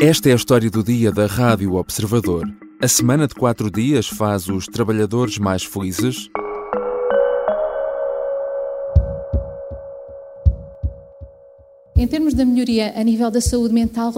Esta é a história do dia da Rádio Observador. A semana de quatro dias faz os trabalhadores mais felizes. Em termos da melhoria a nível da saúde mental,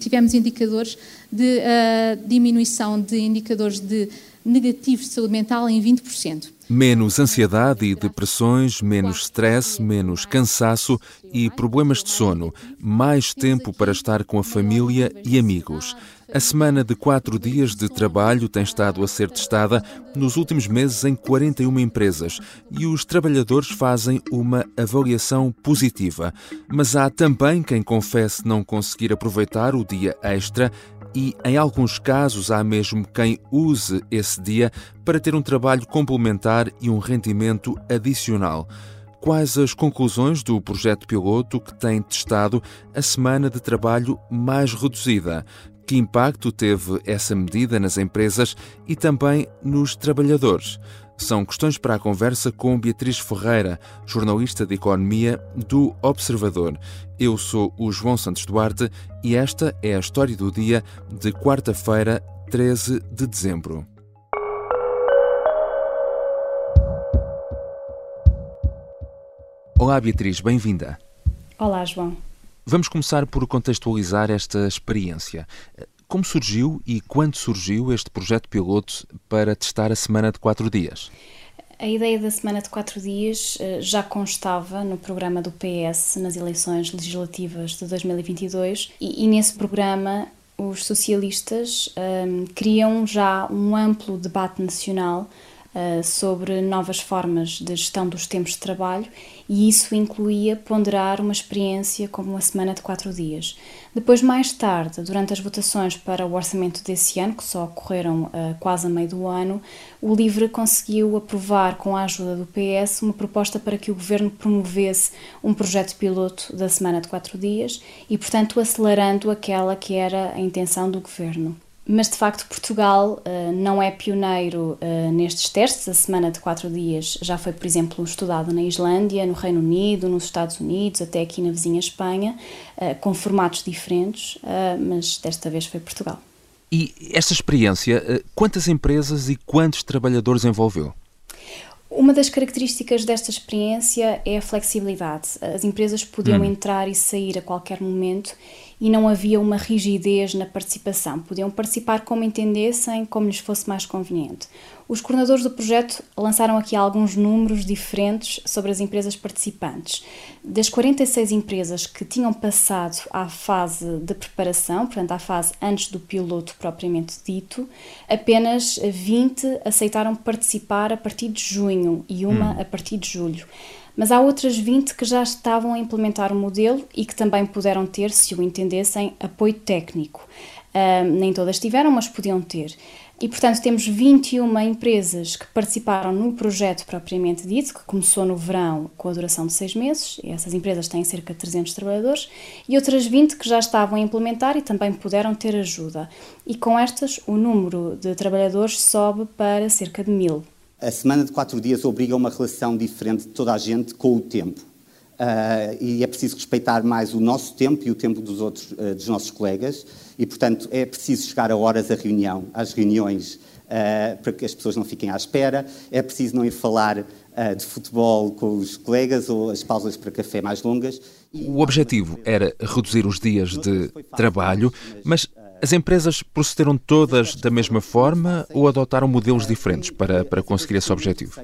tivemos indicadores de uh, diminuição de indicadores de negativos de saúde mental em 20%. Menos ansiedade e depressões, menos stress, menos cansaço e problemas de sono, mais tempo para estar com a família e amigos. A semana de quatro dias de trabalho tem estado a ser testada nos últimos meses em 41 empresas e os trabalhadores fazem uma avaliação positiva. Mas há também quem confesse não conseguir aproveitar o dia extra e, em alguns casos, há mesmo quem use esse dia para ter um trabalho complementar e um rendimento adicional. Quais as conclusões do projeto piloto que tem testado a semana de trabalho mais reduzida? Que impacto teve essa medida nas empresas e também nos trabalhadores? São questões para a conversa com Beatriz Ferreira, jornalista de economia do Observador. Eu sou o João Santos Duarte e esta é a história do dia de quarta-feira, 13 de dezembro. Olá, Beatriz, bem-vinda. Olá, João. Vamos começar por contextualizar esta experiência. Como surgiu e quando surgiu este projeto piloto para testar a semana de quatro dias? A ideia da semana de quatro dias eh, já constava no programa do PS nas eleições legislativas de 2022 e, e nesse programa os socialistas um, ehm, criam já um amplo debate nacional sobre novas formas de gestão dos tempos de trabalho e isso incluía ponderar uma experiência como uma semana de quatro dias. Depois, mais tarde, durante as votações para o orçamento desse ano, que só ocorreram uh, quase a meio do ano, o LIVRE conseguiu aprovar, com a ajuda do PS, uma proposta para que o governo promovesse um projeto piloto da semana de quatro dias e, portanto, acelerando aquela que era a intenção do governo. Mas de facto, Portugal uh, não é pioneiro uh, nestes testes. A semana de quatro dias já foi, por exemplo, estudada na Islândia, no Reino Unido, nos Estados Unidos, até aqui na vizinha Espanha, uh, com formatos diferentes, mas desta vez foi Portugal. E esta experiência, quantas empresas e quantos trabalhadores envolveu? Uma das características desta experiência é a flexibilidade. As empresas podiam hum. entrar e sair a qualquer momento e não havia uma rigidez na participação. Podiam participar como entendessem, como lhes fosse mais conveniente. Os coordenadores do projeto lançaram aqui alguns números diferentes sobre as empresas participantes. Das 46 empresas que tinham passado à fase de preparação, portanto, à fase antes do piloto propriamente dito, apenas 20 aceitaram participar a partir de junho e uma hum. a partir de julho mas há outras 20 que já estavam a implementar o modelo e que também puderam ter, se o entendessem, apoio técnico. Nem todas tiveram, mas podiam ter. E, portanto, temos 21 empresas que participaram no projeto propriamente dito, que começou no verão com a duração de seis meses, essas empresas têm cerca de 300 trabalhadores, e outras 20 que já estavam a implementar e também puderam ter ajuda. E com estas, o número de trabalhadores sobe para cerca de mil. A semana de quatro dias obriga a uma relação diferente de toda a gente com o tempo. Uh, e é preciso respeitar mais o nosso tempo e o tempo dos outros, uh, dos nossos colegas, e, portanto, é preciso chegar a horas à reunião, às reuniões, uh, para que as pessoas não fiquem à espera, é preciso não ir falar de futebol com os colegas ou as pausas para café mais longas. O objetivo era reduzir os dias de trabalho, mas as empresas procederam todas da mesma forma ou adotaram modelos diferentes para, para conseguir esse objetivo?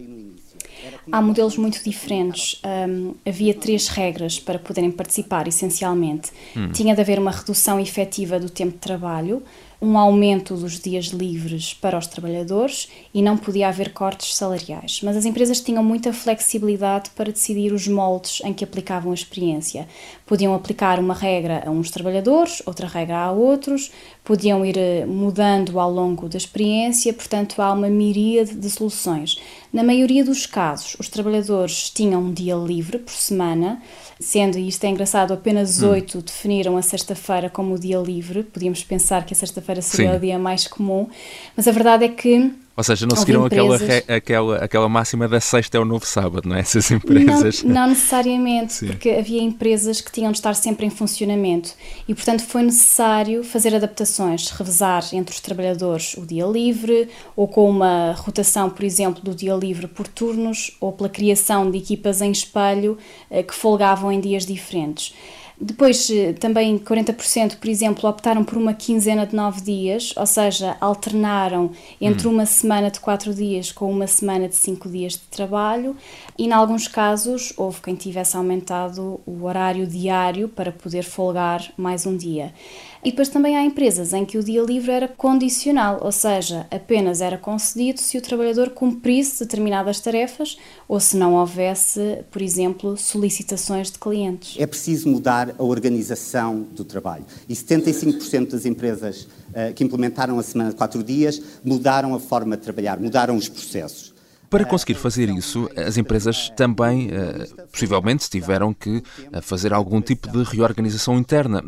Há modelos muito diferentes. Um, havia três regras para poderem participar, essencialmente. Hum. Tinha de haver uma redução efetiva do tempo de trabalho, um aumento dos dias livres para os trabalhadores e não podia haver cortes salariais. Mas as empresas tinham muita flexibilidade para decidir os moldes em que aplicavam a experiência. Podiam aplicar uma regra a uns trabalhadores, outra regra a outros, podiam ir eh, mudando ao longo da experiência, portanto, há uma miríade de soluções. Na maioria dos casos, os trabalhadores tinham um dia livre por semana, sendo, e isto é engraçado, apenas hum. oito definiram a sexta-feira como o dia livre. Podíamos pensar que a sexta-feira seria Sim. o dia mais comum, mas a verdade é que Ou seja, não seguiram aquela, aquela, aquela máxima da sexta é o novo sábado, não é? Essas empresas. Não, não necessariamente, Sim. porque havia empresas que tinham de estar sempre em funcionamento e, portanto, foi necessário fazer adaptações, revezar entre os trabalhadores o dia livre, ou com uma rotação, por exemplo, do dia livre por turnos, ou pela criação de equipas em espelho eh, que folgavam em dias diferentes. Depois, eh, também 40%, por exemplo, optaram por uma quinzena de nove dias, ou seja, alternaram entre hum. uma semana de quatro dias com uma semana de cinco dias de trabalho, e, em alguns casos, houve quem tivesse aumentado o horário diário para poder folgar mais um dia. E depois também há empresas em que o dia livre era condicional, ou seja, apenas era concedido se o trabalhador cumprisse determinadas tarefas ou se não houvesse, por exemplo, solicitações de clientes. É preciso mudar a organização do trabalho. E 75% das empresas uh, que implementaram a semana de quatro dias mudaram a forma de trabalhar, mudaram os processos. Para conseguir fazer isso, as empresas também, eh, possivelmente, tiveram que eh, fazer algum tipo de reorganização interna.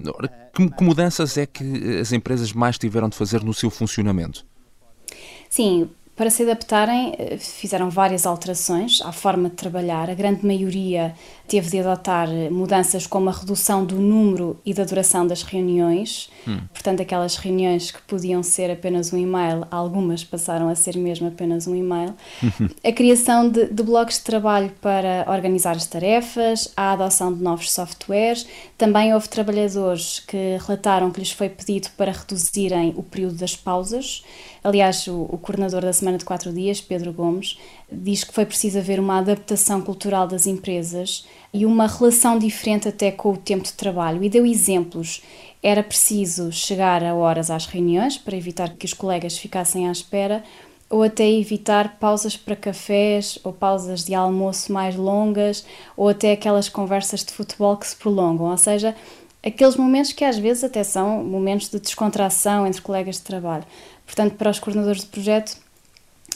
Que mudanças é que as empresas mais tiveram de fazer no seu funcionamento? Sim, para se adaptarem, eh, fizeram várias alterações à forma de trabalhar. A grande maioria teve de adotar mudanças como a redução do número e da duração das reuniões. Hum. Portanto, aquelas reuniões que podiam ser apenas um e-mail, algumas passaram a ser mesmo apenas um e-mail. a criação de, de blogs de trabalho para organizar as tarefas, a adoção de novos softwares. Também houve trabalhadores que relataram que lhes foi pedido para reduzirem o período das pausas. Aliás, o, o coordenador da Semana de Quatro Dias, Pedro Gomes, diz que foi preciso haver uma adaptação cultural das empresas e uma relação diferente até com o tempo de trabalho. E deu exemplos. Era preciso chegar a horas às reuniões para evitar que os colegas ficassem à espera, ou até evitar pausas para cafés ou pausas de almoço mais longas, ou até aquelas conversas de futebol que se prolongam. Ou seja, aqueles momentos que às vezes até são momentos de descontração entre colegas de trabalho. Portanto, para os coordenadores de projeto,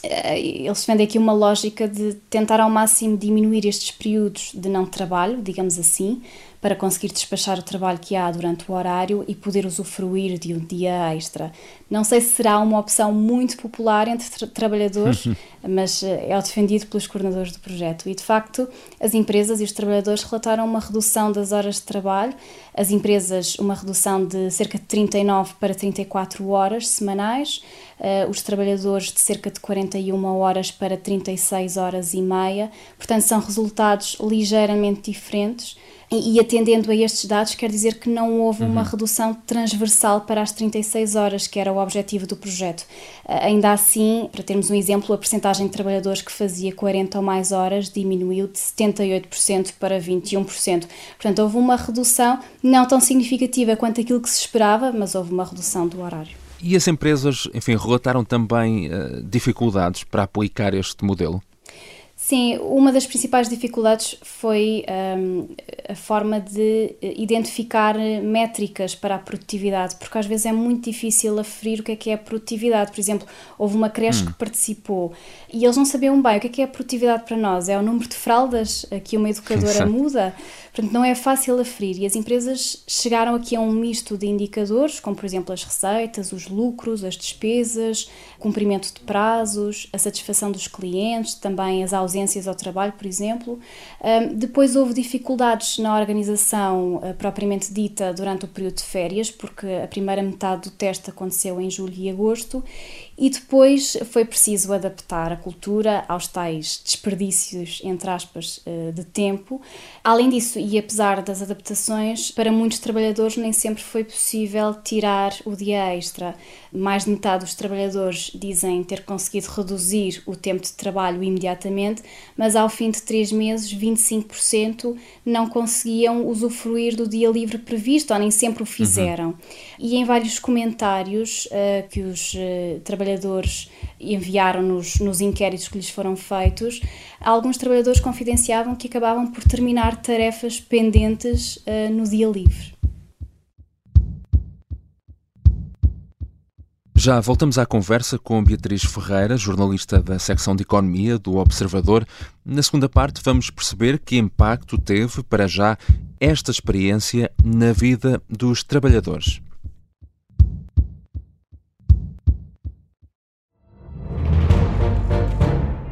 eh, eles defendem aqui uma lógica de tentar ao máximo diminuir estes períodos de não trabalho, digamos assim, para conseguir despachar o trabalho que há durante o horário e poder usufruir de um dia extra. Não sei se será uma opção muito popular entre tra trabalhadores, mas eh, é defendido pelos coordenadores do projeto. E de facto, as empresas e os trabalhadores relataram uma redução das horas de trabalho, as empresas uma redução de cerca de 39 para 34 horas semanais, uh, os trabalhadores de cerca de 41 horas para 36 horas e meia. Portanto, são resultados ligeiramente diferentes e, atendendo a estes dados, quer dizer que não houve uma uhum. redução transversal para as 36 horas, que era o objetivo do projeto. Uh, ainda assim, para termos um exemplo, a percentagem de trabalhadores que fazia 40 ou mais horas diminuiu de 78% para 21%. Portanto, houve uma redução não tão significativa quanto aquilo que se esperava, mas houve uma redução do horário. E as empresas, enfim, relataram também uh, dificuldades para aplicar este modelo? Sim, uma das principais dificuldades foi um, a forma de identificar métricas para a produtividade, porque às vezes é muito difícil aferir o que é que é a produtividade. Por exemplo, houve uma creche hum. que participou e eles não sabiam bem o que é que é a produtividade para nós. É o número de fraldas que uma educadora muda? Portanto, não é fácil aferir e as empresas chegaram aqui a um misto de indicadores, como por exemplo as receitas, os lucros, as despesas, cumprimento de prazos, a satisfação dos clientes, também as ausências ao trabalho, por exemplo. Depois houve dificuldades na organização uh, propriamente dita durante o período de férias, porque a primeira metade do teste aconteceu em julho e agosto e depois foi preciso adaptar a cultura aos tais desperdícios, entre aspas, eh, de tempo. Além disso, e apesar das adaptações, para muitos trabalhadores nem sempre foi possível tirar o dia extra. Mais de metade dos trabalhadores dizem ter conseguido reduzir o tempo de trabalho imediatamente, mas ao fim de três meses, 25% não conseguiam usufruir do dia livre previsto, ou nem sempre o fizeram. Uhum. E em vários comentários uh, que os uh, trabalhadores enviaram nos, nos inquéritos que lhes foram feitos, alguns trabalhadores confidenciavam que acabavam por terminar tarefas pendentes uh, no dia livre. Já voltamos à conversa com Beatriz Ferreira, jornalista da secção de Economia do Observador. Na segunda parte, vamos perceber que impacto teve, para já, esta experiência na vida dos trabalhadores.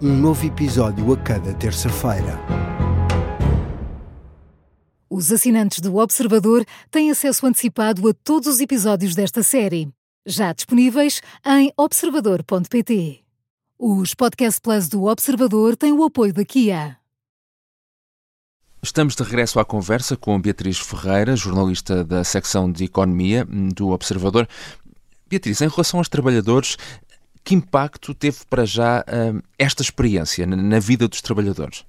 Um novo episódio a cada terça-feira. Os assinantes do Observador têm acesso antecipado a todos os episódios desta série, já disponíveis em observador.pt. Os Podcast Plus do Observador têm o apoio da Kia. Estamos de regresso à conversa com Beatriz Ferreira, jornalista da secção de Economia do Observador. Beatriz, em relação aos trabalhadores, que impacto teve para já uh, esta experiência na vida dos trabalhadores?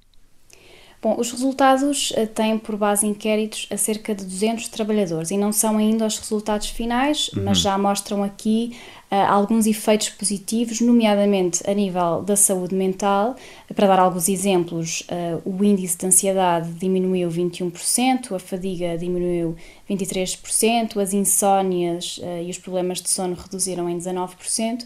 Bom, os resultados uh, têm por base inquéritos a cerca de 200 trabalhadores e não são ainda os resultados finais, uhum. mas já mostram aqui alguns efeitos positivos, nomeadamente a nível da saúde mental. Para dar alguns exemplos, uh, o índice de ansiedade diminuiu 21%, a fadiga diminuiu 23%, as insónias e os problemas de sono reduziram em 19%.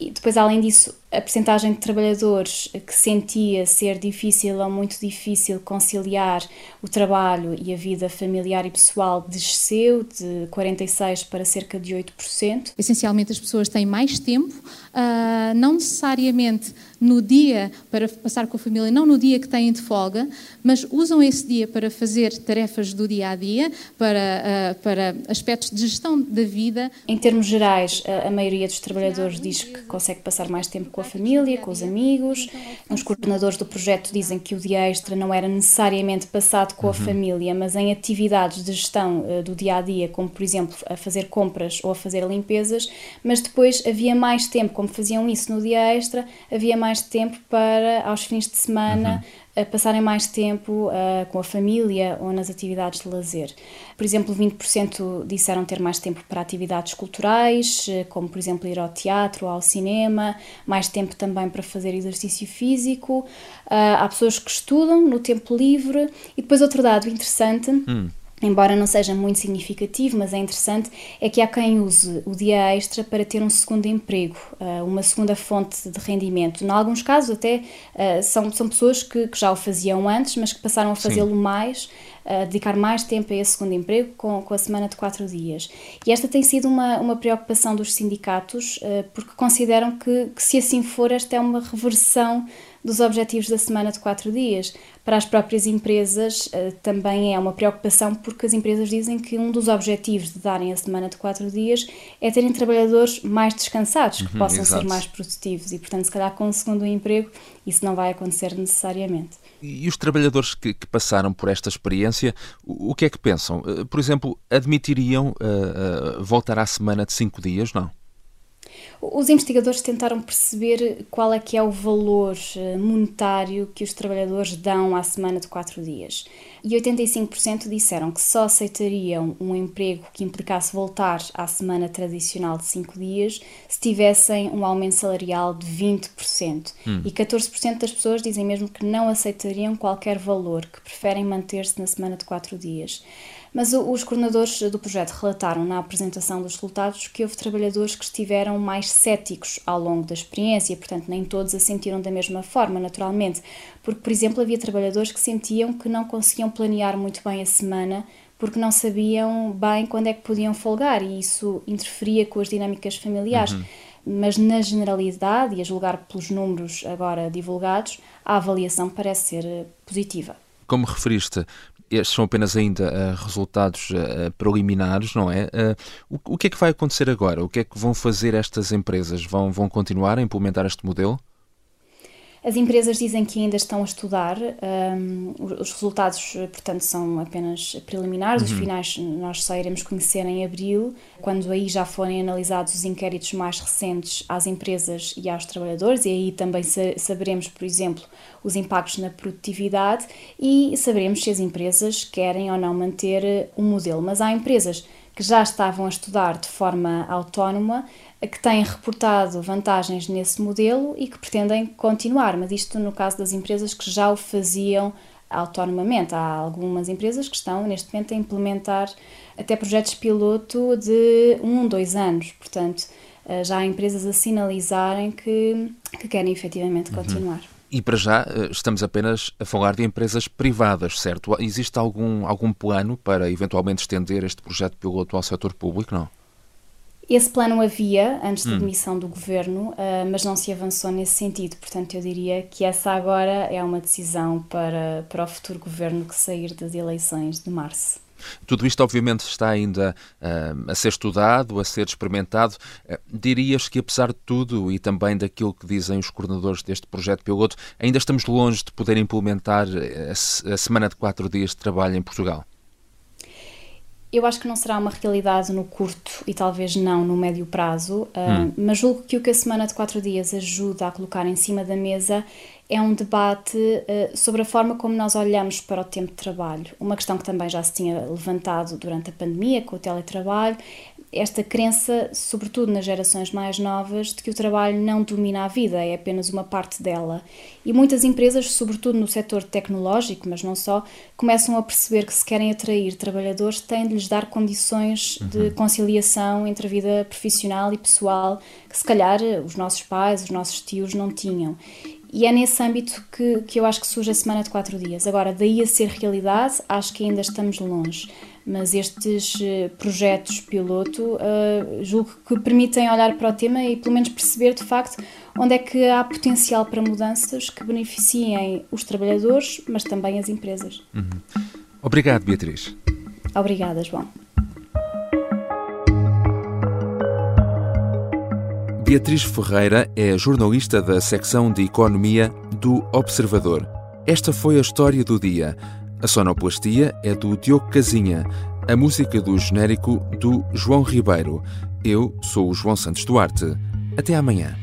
E depois, além disso, a percentagem de trabalhadores que sentia ser difícil ou muito difícil conciliar o trabalho e a vida familiar e pessoal desceu de 46% para cerca de 8%. Essencialmente, as pessoas têm mais tempo, uh, não necessariamente no dia para passar com a família, não no dia que têm de folga, mas usam esse dia para fazer tarefas do dia a dia, para, uh, para aspectos de gestão da vida. Em termos gerais, a maioria dos trabalhadores diz que consegue passar mais tempo com a família, com os amigos. Os coordenadores do projeto dizem que o dia extra não era necessariamente passado com a uhum. família, mas em atividades de gestão uh, do dia a dia, como por exemplo a fazer compras ou a fazer limpezas, mas depois havia mais tempo, como faziam isso no dia extra, havia mais tempo para aos fins de semana. Uhum passarem mais tempo uh, com a família ou nas atividades de lazer. Por exemplo, 20% disseram ter mais tempo para atividades culturais, uh, como por exemplo ir ao teatro, ou ao cinema, mais tempo também para fazer exercício físico. Uh, há pessoas que estudam no tempo livre. E depois outro dado interessante. Hum embora não seja muito significativo, mas é interessante, é que há quem use o dia extra para ter um segundo emprego, ah, uma segunda fonte de rendimento. Em alguns casos, até ah, são, são pessoas que, que já o faziam antes, mas que passaram a fazê-lo mais, a dedicar mais tempo a esse segundo emprego com, com a semana de quatro dias. E esta tem sido uma, uma preocupação dos sindicatos, ah, porque consideram que, que, se assim for, esta é uma reversão dos objetivos da semana de quatro dias. Para as próprias empresas eh, também é uma preocupação, porque as empresas dizem que um dos objetivos de darem a semana de quatro dias é terem trabalhadores mais descansados, que uhum, possam exato. ser mais produtivos e, portanto, se calhar com o segundo emprego, isso não vai acontecer necessariamente. E os trabalhadores que, que, passaram por esta experiência, o, o, que é que pensam? Eh, por exemplo, admitiriam uh, uh, voltar à semana de cinco dias? Não? Os investigadores tentaram perceber qual é que é o valor eh, monetário que os trabalhadores dão à semana de quatro dias. E 85% disseram que só aceitariam um emprego que implicasse voltar à semana tradicional de cinco dias se tivessem um aumento salarial de 20%. Hum. E 14% das pessoas dizem mesmo que não aceitariam qualquer valor, que preferem manter-se na semana de quatro dias. Mas os coordenadores do projeto relataram na apresentação dos resultados que houve trabalhadores que estiveram mais céticos ao longo da experiência, portanto, nem todos a sentiram da mesma forma, naturalmente, porque, por exemplo, havia trabalhadores que sentiam que não conseguiam planear muito bem a semana porque não sabiam bem quando é que podiam folgar e isso interferia com as dinâmicas familiares. Uhum. Mas, na generalidade, e a julgar pelos números agora divulgados, a avaliação parece ser positiva. Como referiste, estes são apenas ainda uh, resultados uh, preliminares, não é? Uh, o, o, que é que vai acontecer agora? O que é que vão fazer estas empresas? Vão, vão continuar a implementar este modelo? As empresas dizem que ainda estão a estudar, um, os resultados, portanto, são apenas preliminares, uhum. os finais nós só iremos conhecer em abril, quando aí já forem analisados os inquéritos mais recentes às empresas e aos trabalhadores, e aí também saberemos, por exemplo, os impactos na produtividade e saberemos se as empresas querem ou não manter um modelo. Mas há empresas que já estavam a estudar de forma autónoma, que têm reportado vantagens nesse modelo e que pretendem continuar, mas isto no caso das empresas que já o faziam autonomamente. Há algumas empresas que estão neste momento a implementar até projetos piloto de um, dois anos, portanto eh, já há empresas a sinalizarem que, que querem efetivamente uhum. continuar. Uhum. E para já eh, estamos apenas a falar de empresas privadas, certo? Existe algum, algum plano para eventualmente estender este projeto piloto ao setor público, não? Esse plano havia antes da hum. demissão do governo, uh, mas não se avançou nesse sentido. Portanto, eu diria que essa agora é uma decisão para, para o futuro governo que sair das eleições de março. Tudo isto, obviamente, está ainda uh, a ser estudado, a ser experimentado. Uh, dirias que, apesar de tudo e também daquilo que dizem os coordenadores deste projeto piloto, ainda estamos longe de poder implementar a, a semana de quatro dias de trabalho em Portugal? Eu acho que não será uma realidade no curto e talvez não no médio prazo, uh, hum. mas julgo que o que a semana de quatro dias ajuda a colocar em cima da mesa é um debate uh, sobre a forma como nós olhamos para o tempo de trabalho. Uma questão que também já se tinha levantado durante a pandemia com o teletrabalho esta crença, sobretudo nas gerações mais novas, de que o trabalho não domina a vida, é apenas uma parte dela. E muitas empresas, sobretudo no setor tecnológico, mas não só, começam a perceber que se querem atrair trabalhadores, têm de lhes dar condições uhum. de conciliação entre a vida profissional e pessoal que se calhar os nossos pais, os nossos tios não tinham. E é nesse âmbito que, que eu acho que surge a semana de quatro dias. Agora, daí a ser realidade, acho que ainda estamos longe mas estes eh, projetos piloto uh, julgo que permitem olhar para o tema e pelo menos perceber de facto onde é que há potencial para mudanças que beneficiem os trabalhadores, mas também as empresas. Uhum. Obrigado, Beatriz. Obrigada, João. Beatriz Ferreira é jornalista da secção de Economia do Observador. Esta foi a história do dia. A sonoplastia é do Diogo Casinha, a música do genérico do João Ribeiro. Eu sou o João Santos Duarte. Até amanhã.